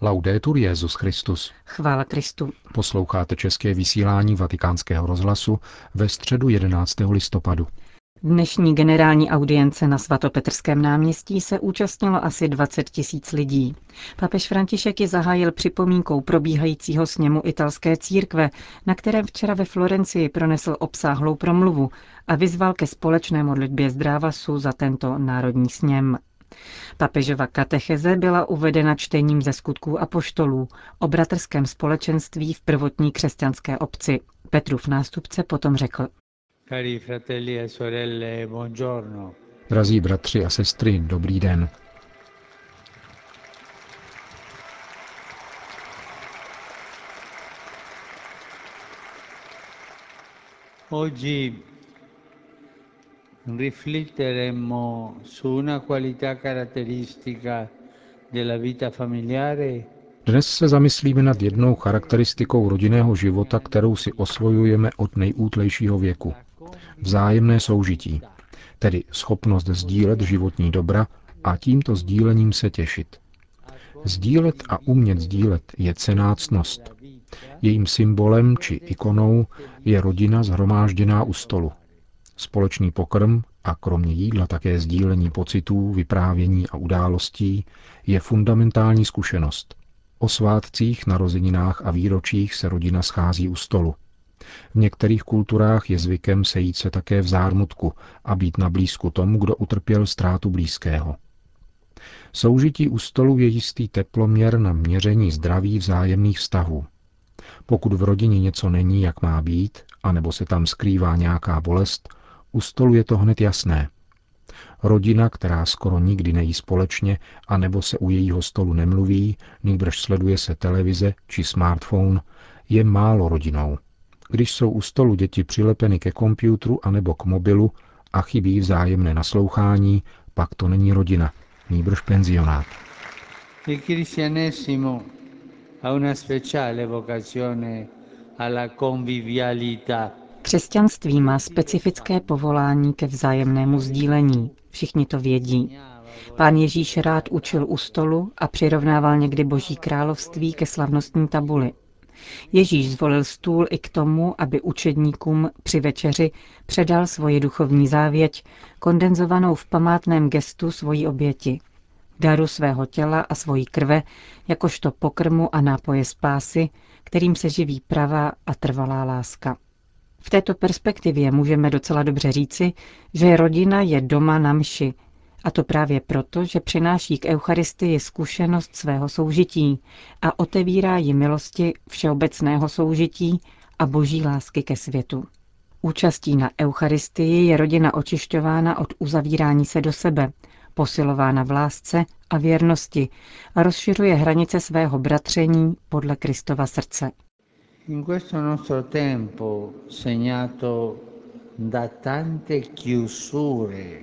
Laudetur Jezus Christus. Chvála Kristu. Posloucháte české vysílání Vatikánského rozhlasu ve středu 11. listopadu. Dnešní generální audience na svatopetrském náměstí se účastnilo asi 20 tisíc lidí. Papež František ji zahájil připomínkou probíhajícího sněmu italské církve, na kterém včera ve Florencii pronesl obsáhlou promluvu a vyzval ke společné modlitbě zdrávasu za tento národní sněm. Papežova katecheze byla uvedena čtením ze skutků apoštolů o bratrském společenství v prvotní křesťanské obci. Petrův nástupce potom řekl. Cari fratelli e sorelle, buongiorno. Drazí bratři a sestry, dobrý den. Oggi rifletteremo su una qualità caratteristica della vita familiare Dnes se zamyslíme nad jednou charakteristikou rodinného života, kterou si osvojujeme od nejútlejšího věku. Vzájemné soužití, tedy schopnost sdílet životní dobra a tímto sdílením se těšit. Sdílet a umět sdílet je cenácnost. Jejím symbolem či ikonou je rodina zhromážděná u stolu. Společný pokrm a kromě jídla také sdílení pocitů, vyprávění a událostí je fundamentální zkušenost. O svátcích, narozeninách a výročích se rodina schází u stolu. V některých kulturách je zvykem sejít se také v zármutku a být na blízku tomu, kdo utrpěl ztrátu blízkého. Soužití u stolu je jistý teploměr na měření zdraví vzájemných vztahů. Pokud v rodině něco není, jak má být, anebo se tam skrývá nějaká bolest, u stolu je to hned jasné. Rodina, která skoro nikdy nejí společně, anebo se u jejího stolu nemluví, nýbrž sleduje se televize či smartphone, je málo rodinou. Když jsou u stolu děti přilepeny ke komputru anebo k mobilu a chybí vzájemné naslouchání, pak to není rodina, nýbrž penzionát. Il una speciale vocazione alla convivialità. Křesťanství má specifické povolání ke vzájemnému sdílení. Všichni to vědí. Pán Ježíš rád učil u stolu a přirovnával někdy Boží království ke slavnostní tabuli. Ježíš zvolil stůl i k tomu, aby učedníkům při večeři předal svoji duchovní závěť, kondenzovanou v památném gestu svojí oběti. Daru svého těla a svojí krve, jakožto pokrmu a nápoje spásy, kterým se živí pravá a trvalá láska. V této perspektivě můžeme docela dobře říci, že rodina je doma na mši, a to právě proto, že přináší k Eucharistii zkušenost svého soužití a otevírá ji milosti všeobecného soužití a boží lásky ke světu. Účastí na Eucharistii je rodina očišťována od uzavírání se do sebe, posilována v lásce a věrnosti a rozšiřuje hranice svého bratření podle Kristova srdce. In questo nostro tempo segnato da tante chiusure,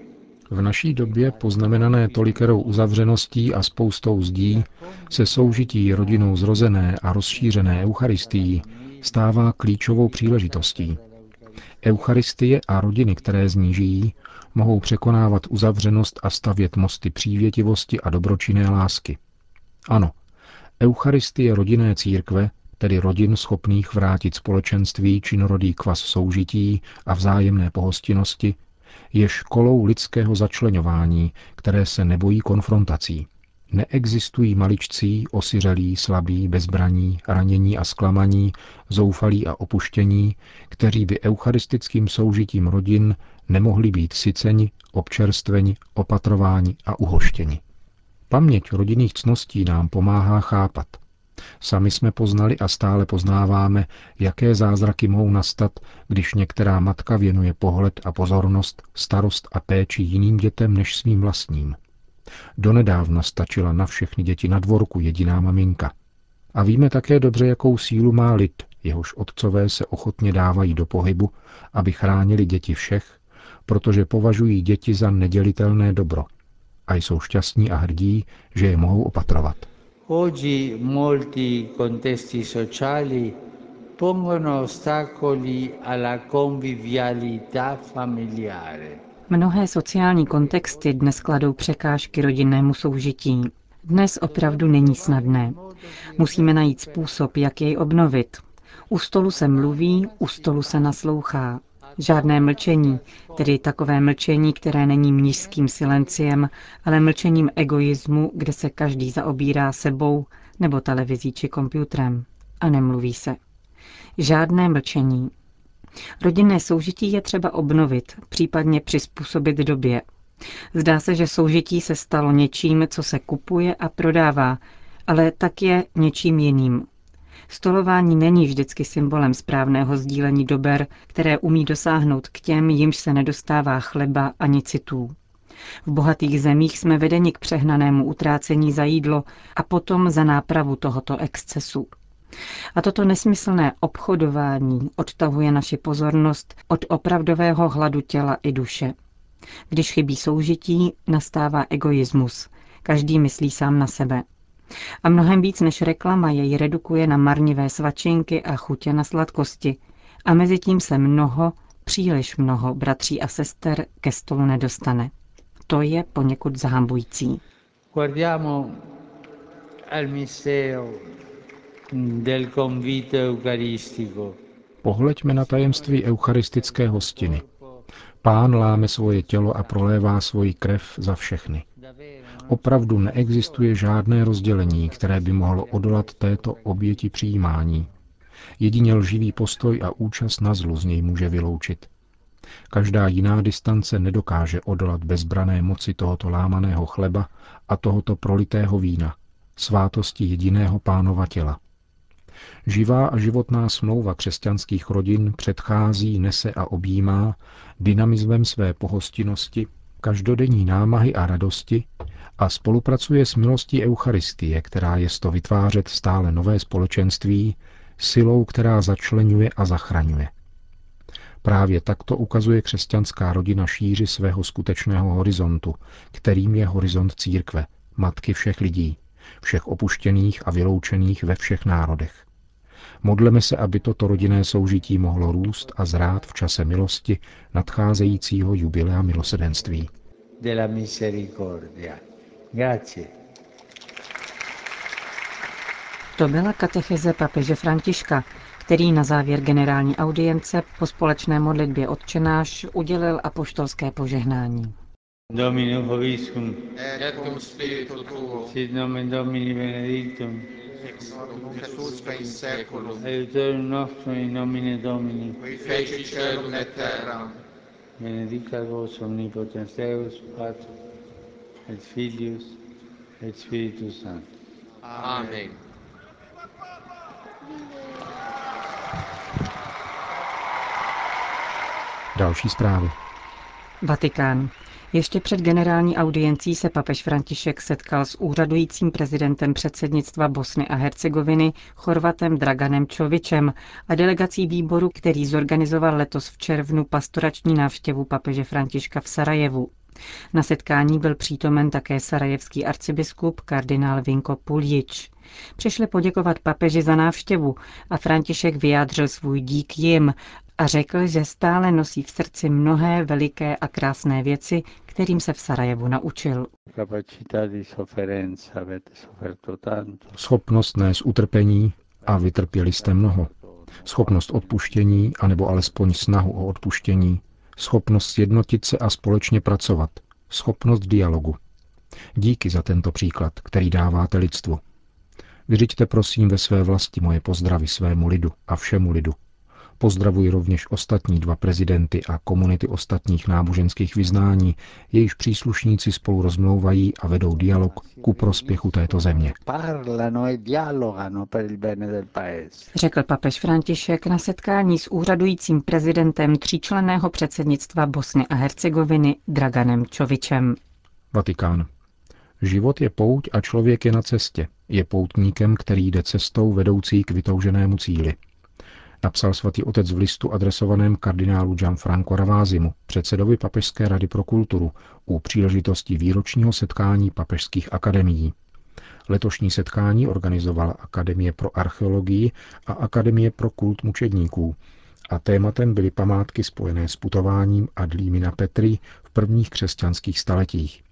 V naší době, poznamenané tolikerou uzavřeností a spoustou zdí, se soužití rodinou zrozené a rozšířené Eucharistií stává klíčovou příležitostí. Eucharistie a rodiny, které z ní žijí, mohou překonávat uzavřenost a stavět mosty přívětivosti a dobročinné lásky. Ano, Eucharistie rodinné církve, tedy rodin schopných vrátit společenství činorodý kvas soužití a vzájemné pohostinnosti, je školou lidského začlenování, které se nebojí konfrontací. Neexistují maličcí, osiřelí, slabí, bezbraní, ranění a zklamaní, zoufalí a opuštění, kteří by eucharistickým soužitím rodin nemohli být syceni, občerstveni, opatrováni a uhoštěni. Paměť rodinných cností nám pomáhá chápat. Sami jsme poznali a stále poznáváme, jaké zázraky mohou nastat, když některá matka věnuje pohled a pozornost, starost a péči jiným dětem než svým vlastním. Donedávna stačila na všechny děti na dvorku jediná maminka. A víme také dobře, jakou sílu má lid, jehož otcové se ochotně dávají do pohybu, aby chránili děti všech, protože považují děti za nedělitelné dobro a jsou šťastní a hrdí, že je mohou opatrovat. Oggi molti contesti sociali pongono ostacoli alla convivialità familiare. Mnohé sociální kontexty dnes kladou překážky rodinnému soužití. Dnes opravdu není snadné. Musíme najít způsob, jak jej obnovit. U stolu se mluví, u stolu se naslouchá. Žádné mlčení, tedy takové mlčení, které není mnižským silenciem, ale mlčením egoismu, kde se každý zaobírá sebou nebo televizí či počítačem. A nemluví se. Žádné mlčení. Rodinné soužití je třeba obnovit, případně přizpůsobit době. Zdá se, že soužití se stalo něčím, co se kupuje a prodává, ale tak je něčím jiným. Stolování není vždycky symbolem správného sdílení dober, které umí dosáhnout k těm, jimž se nedostává chleba ani citů. V bohatých zemích jsme vedeni k přehnanému utrácení za jídlo a potom za nápravu tohoto excesu. A toto nesmyslné obchodování odtahuje naši pozornost od opravdového hladu těla i duše. Když chybí soužití, nastává egoismus. Každý myslí sám na sebe. A mnohem víc než reklama jej redukuje na marnivé svačinky a chutě na sladkosti. A mezi tím se mnoho, příliš mnoho bratří a sester ke stolu nedostane. To je poněkud zahambující. Guardiamo al mistero del convito eucharistico. Pohleďme na tajemství eucharistické hostiny. Pán láme svoje tělo a prolévá svoji krev za všechny. Opravdu neexistuje žádné rozdělení, které by mohlo odolat této oběti přijímání. Jedině lživý postoj a účast na zlu z něj může vyloučit. Každá jiná distance nedokáže odolat bezbrané moci tohoto lámaného chleba a tohoto prolitého vína, svátosti jediného pánova těla. Živá a životná smlouva křesťanských rodin předchází, nese a objímá dynamismem své pohostinnosti, každodenní námahy a radosti a spolupracuje s milostí Eucharistie, která je to vytvářet stále nové společenství, silou, která začlenuje a zachraňuje. Právě takto ukazuje křesťanská rodina šíři svého skutečného horizontu, kterým je horizont církve, matky všech lidí, všech opuštěných a vyloučených ve všech národech. Modleme se, aby toto rodinné soužití mohlo růst a zrát v čase milosti nadcházejícího jubilea milosedenství. Della misericordia. Grazie. To byla katecheze papeže Františka, který na závěr generální audience po společné modlitbě odčenáš udělil apoštolské požehnání. Domino hoviscum, et cum spiritu tuo, sit nomen Domini benedictum, ex hoc et usque in seculum, aiutorium nostrum in nomine Domini, qui feci celum et terra. Benedicat vos omnipotens Deus, Pater, et Filius, et Spiritus Sanctus. Amen. Další zprávy. Vatikán. Ještě před generální audiencí se papež František setkal s úřadujícím prezidentem předsednictva Bosny a Hercegoviny Chorvatem Draganem Čovičem a delegací výboru, který zorganizoval letos v červnu pastorační návštěvu papeže Františka v Sarajevu. Na setkání byl přítomen také sarajevský arcibiskup kardinál Vinko Puljič. Přišli poděkovat papeži za návštěvu a František vyjádřil svůj dík jim a řekl, že stále nosí v srdci mnohé veliké a krásné věci, kterým se v Sarajevu naučil. Schopnost nést utrpení a vytrpěli jste mnoho. Schopnost odpuštění, anebo alespoň snahu o odpuštění. Schopnost sjednotit se a společně pracovat. Schopnost dialogu. Díky za tento příklad, který dáváte lidstvu. Vyřiďte prosím ve své vlasti moje pozdravy svému lidu a všemu lidu. Pozdravuji rovněž ostatní dva prezidenty a komunity ostatních náboženských vyznání, jejichž příslušníci spolu rozmlouvají a vedou dialog ku prospěchu této země. E Řekl papež František na setkání s úřadujícím prezidentem tříčlenného předsednictva Bosny a Hercegoviny Draganem Čovičem. Vatikán. Život je pouť a člověk je na cestě. Je poutníkem, který jde cestou vedoucí k vytouženému cíli napsal svatý otec v listu adresovaném kardinálu Gianfranco Ravázimu, předsedovi Papežské rady pro kulturu, u příležitosti výročního setkání papežských akademií. Letošní setkání organizovala Akademie pro archeologii a Akademie pro kult mučedníků a tématem byly památky spojené s putováním Adlímina Petry v prvních křesťanských staletích.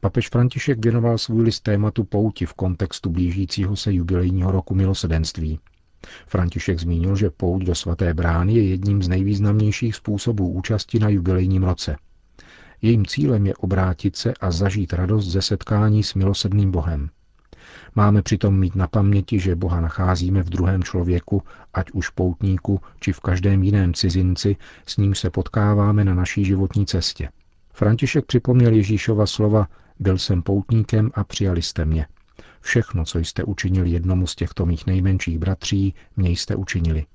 Papež František věnoval svůj list tématu pouti v kontextu blížícího se jubilejního roku milosedenství. František zmínil, že pouť do svaté brány je jedním z nejvýznamnějších způsobů účasti na jubilejním roce. Jejím cílem je obrátit se a zažít radost ze setkání s milosedným Bohem. Máme přitom mít na paměti, že Boha nacházíme v druhém člověku, ať už poutníku, či v každém jiném cizinci, s ním se potkáváme na naší životní cestě. František připomněl Ježíšova slova Byl jsem poutníkem a přijali jste mě. Všechno, co jste učinili jednomu z těchto mých nejmenších bratří, mě jste učinili.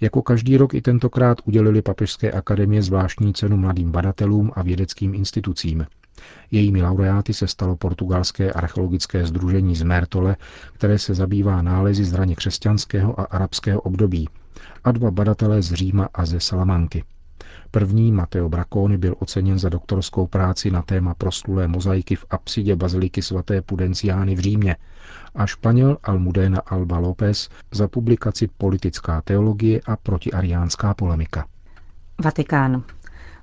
Jako každý rok i tentokrát udělili Papežské akademie zvláštní cenu mladým badatelům a vědeckým institucím. Jejími laureáty se stalo portugalské archeologické združení z Mertole, které se zabývá nálezy z křesťanského a arabského období, a dva badatelé z Říma a ze Salamanky. První, Matteo Braconi, byl oceněn za doktorskou práci na téma proslulé mozaiky v apsidě baziliky svaté Pudenciány v Římě a Španěl Almudena Alba López za publikaci Politická teologie a protiariánská polemika. Vatikán.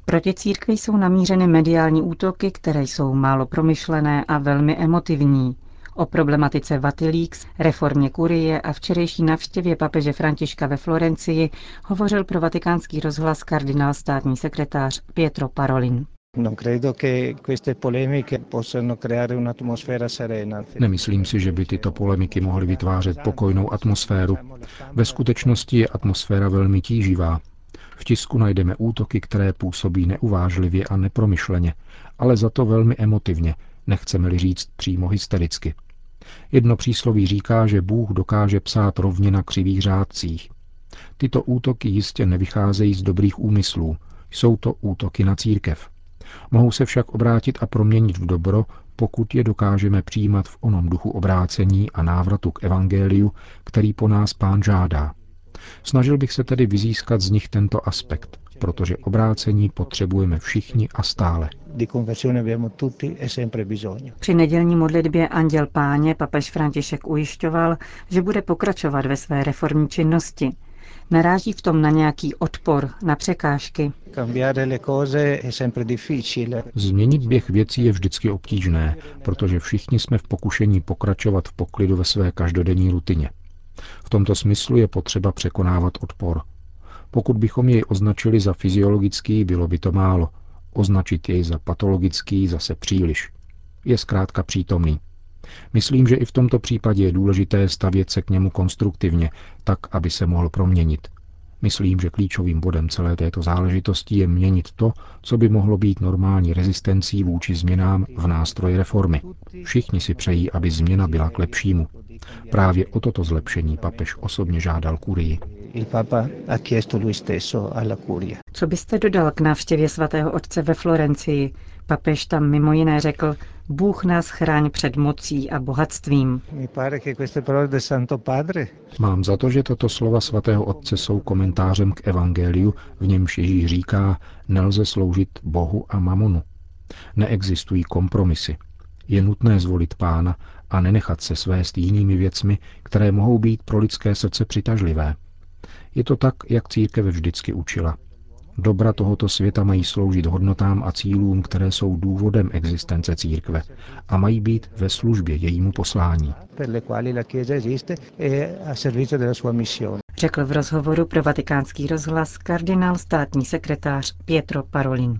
Proti církvi jsou namířeny mediální útoky, které jsou málo promyšlené a velmi emotivní. O problematice Vatilíks, reformě kurie a včerejší navštěvě papeže Františka ve Florencii hovořil pro vatikánský rozhlas kardinál státní sekretář Pietro Parolin. Nemyslím si, že by tyto polemiky mohly vytvářet pokojnou atmosféru. Ve skutečnosti je atmosféra velmi tíživá. V tisku najdeme útoky, které působí neuvážlivě a nepromyšleně, ale za to velmi emotivně, nechceme-li říct přímo hystericky. Jedno přísloví říká, že Bůh dokáže psát rovně na křivých řádcích. Tyto útoky jistě nevycházejí z dobrých úmyslů, jsou to útoky na církev. Mohou se však obrátit a proměnit v dobro, pokud je dokážeme přijímat v onom duchu obrácení a návratu k evangeliu, který po nás pán žádá. Snažil bych se tedy vyzískat z nich tento aspekt, protože obrácení potřebujeme všichni a stále. E Při nedělní modlitbě Anděl Páně papež František ujišťoval, že bude pokračovat ve své reformní činnosti. Naráží v tom na nějaký odpor, na překážky. Změnit běh věcí je vždycky obtížné, protože všichni jsme v pokušení pokračovat v poklidu ve své každodenní rutině. V tomto smyslu je potřeba překonávat odpor. Pokud bychom jej označili za fyziologický, bylo by to málo. Označit jej za patologický zase příliš. Je zkrátka přítomný. Myslím, že i v tomto případě je důležité stavět se k němu konstruktivně, tak, aby se mohl proměnit. Myslím, že klíčovým bodem celé této záležitosti je měnit to, co by mohlo být normální rezistencí vůči změnám v nástroji reformy. Všichni si přejí, aby změna byla k lepšímu. Právě o toto zlepšení papež osobně žádal kurii. Co byste dodal k návštěvě svatého otce ve Florencii? Papež tam mimo jiné řekl, Bůh nás chráň před mocí a bohatstvím. Mám za to, že tato slova svatého otce jsou komentářem k evangeliu, v němž Ježíš říká, nelze sloužit Bohu a mamonu. Neexistují kompromisy. Je nutné zvolit pána a nenechat se svést jinými věcmi, které mohou být pro lidské srdce přitažlivé. Je to tak, jak církev vždycky učila. Dobra tohoto světa mají sloužit hodnotám a cílům, které jsou důvodem existence církve a mají být ve službě jejímu poslání. Řekl v rozhovoru pro vatikánský rozhlas kardinál státní sekretář Pietro Parolin.